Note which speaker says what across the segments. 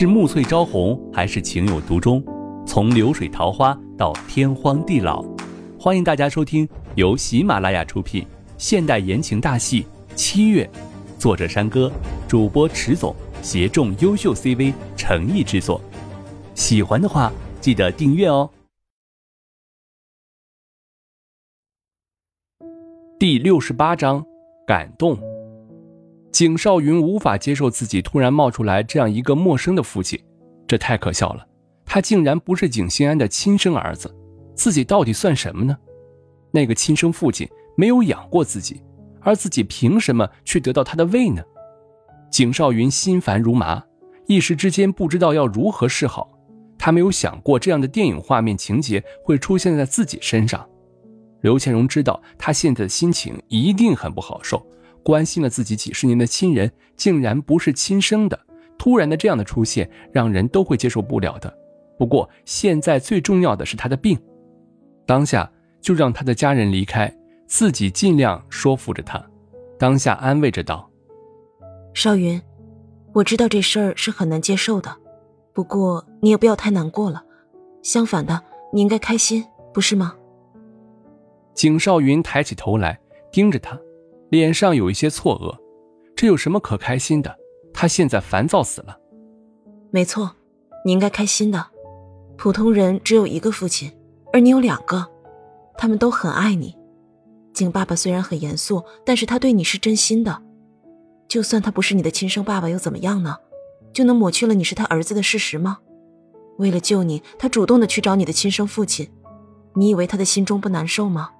Speaker 1: 是暮翠朝红，还是情有独钟？从流水桃花到天荒地老，欢迎大家收听由喜马拉雅出品现代言情大戏《七月》，作者山歌，主播迟总，协众优秀 CV 诚意制作。喜欢的话，记得订阅哦。第六十八章，感动。景少云无法接受自己突然冒出来这样一个陌生的父亲，这太可笑了。他竟然不是景心安的亲生儿子，自己到底算什么呢？那个亲生父亲没有养过自己，而自己凭什么去得到他的胃呢？景少云心烦如麻，一时之间不知道要如何是好。他没有想过这样的电影画面情节会出现在自己身上。刘倩荣知道他现在的心情一定很不好受。关心了自己几十年的亲人，竟然不是亲生的，突然的这样的出现，让人都会接受不了的。不过现在最重要的是他的病，当下就让他的家人离开，自己尽量说服着他，当下安慰着道：“
Speaker 2: 少云，我知道这事儿是很难接受的，不过你也不要太难过了，相反的，你应该开心，不是吗？”
Speaker 1: 景少云抬起头来，盯着他。脸上有一些错愕，这有什么可开心的？他现在烦躁死了。
Speaker 2: 没错，你应该开心的。普通人只有一个父亲，而你有两个，他们都很爱你。景爸爸虽然很严肃，但是他对你是真心的。就算他不是你的亲生爸爸，又怎么样呢？就能抹去了你是他儿子的事实吗？为了救你，他主动的去找你的亲生父亲，你以为他的心中不难受吗？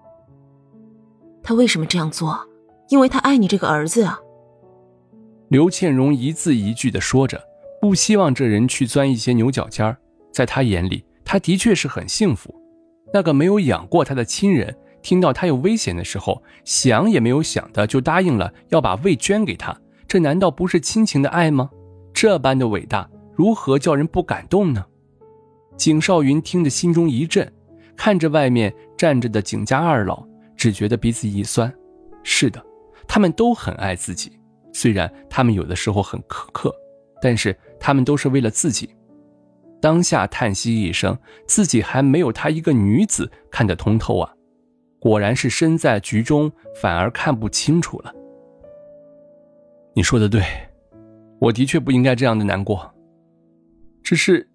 Speaker 2: 他为什么这样做？因为他爱你这个儿子啊。
Speaker 1: 刘倩荣一字一句的说着，不希望这人去钻一些牛角尖儿。在他眼里，他的确是很幸福。那个没有养过他的亲人，听到他有危险的时候，想也没有想的就答应了要把胃捐给他。这难道不是亲情的爱吗？这般的伟大，如何叫人不感动呢？景少云听着心中一震，看着外面站着的景家二老，只觉得鼻子一酸。是的。他们都很爱自己，虽然他们有的时候很苛刻，但是他们都是为了自己。当下叹息一声，自己还没有她一个女子看得通透啊！果然是身在局中，反而看不清楚了。你说的对，我的确不应该这样的难过，只是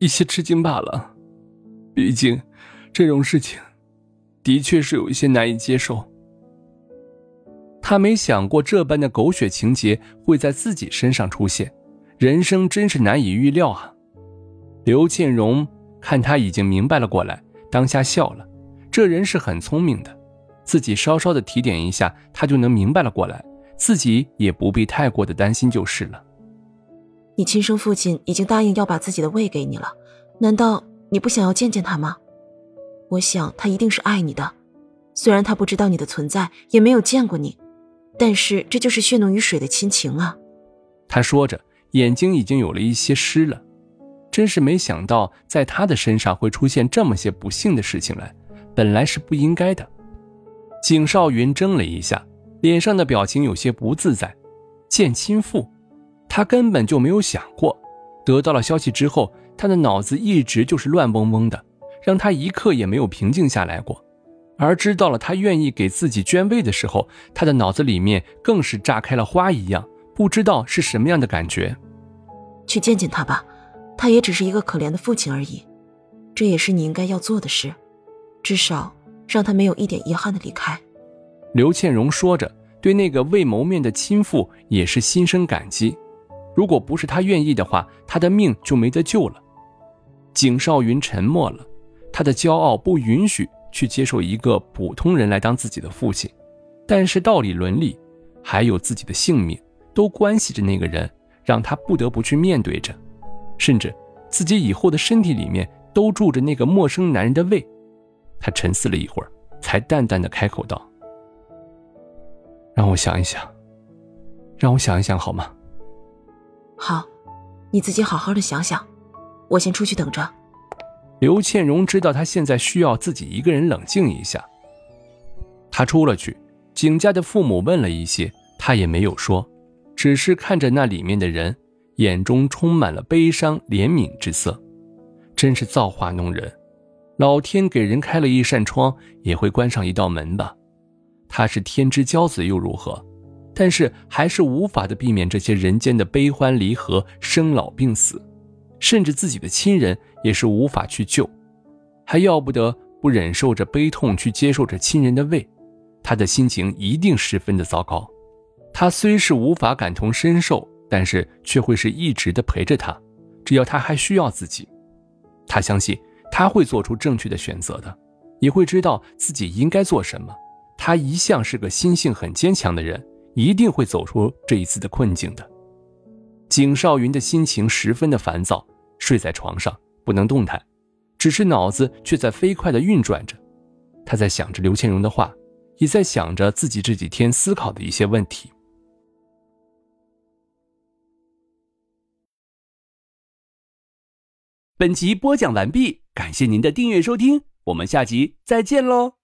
Speaker 1: 一些吃惊罢了。毕竟，这种事情的确是有一些难以接受。他没想过这般的狗血情节会在自己身上出现，人生真是难以预料啊！刘建荣看他已经明白了过来，当下笑了。这人是很聪明的，自己稍稍的提点一下，他就能明白了过来，自己也不必太过的担心就是了。
Speaker 2: 你亲生父亲已经答应要把自己的胃给你了，难道你不想要见见他吗？我想他一定是爱你的，虽然他不知道你的存在，也没有见过你。但是这就是血浓于水的亲情啊！
Speaker 1: 他说着，眼睛已经有了一些湿了。真是没想到，在他的身上会出现这么些不幸的事情来，本来是不应该的。景少云怔了一下，脸上的表情有些不自在。见亲父，他根本就没有想过。得到了消息之后，他的脑子一直就是乱嗡嗡的，让他一刻也没有平静下来过。而知道了他愿意给自己捐胃的时候，他的脑子里面更是炸开了花一样，不知道是什么样的感觉。
Speaker 2: 去见见他吧，他也只是一个可怜的父亲而已，这也是你应该要做的事，至少让他没有一点遗憾的离开。
Speaker 1: 刘倩荣说着，对那个未谋面的亲父也是心生感激。如果不是他愿意的话，他的命就没得救了。景少云沉默了，他的骄傲不允许。去接受一个普通人来当自己的父亲，但是道理伦理，还有自己的性命，都关系着那个人，让他不得不去面对着，甚至自己以后的身体里面都住着那个陌生男人的胃。他沉思了一会儿，才淡淡的开口道：“让我想一想，让我想一想好吗？”“
Speaker 2: 好，你自己好好的想想，我先出去等着。”
Speaker 1: 刘倩荣知道他现在需要自己一个人冷静一下，他出了去。景家的父母问了一些，他也没有说，只是看着那里面的人，眼中充满了悲伤怜悯之色。真是造化弄人，老天给人开了一扇窗，也会关上一道门吧？他是天之骄子又如何？但是还是无法的避免这些人间的悲欢离合、生老病死，甚至自己的亲人也是无法去救，还要不得不忍受着悲痛去接受着亲人的胃，他的心情一定十分的糟糕。他虽是无法感同身受，但是却会是一直的陪着他，只要他还需要自己，他相信他会做出正确的选择的，也会知道自己应该做什么。他一向是个心性很坚强的人。一定会走出这一次的困境的。景少云的心情十分的烦躁，睡在床上不能动弹，只是脑子却在飞快的运转着。他在想着刘倩蓉的话，也在想着自己这几天思考的一些问题。
Speaker 3: 本集播讲完毕，感谢您的订阅收听，我们下集再见喽。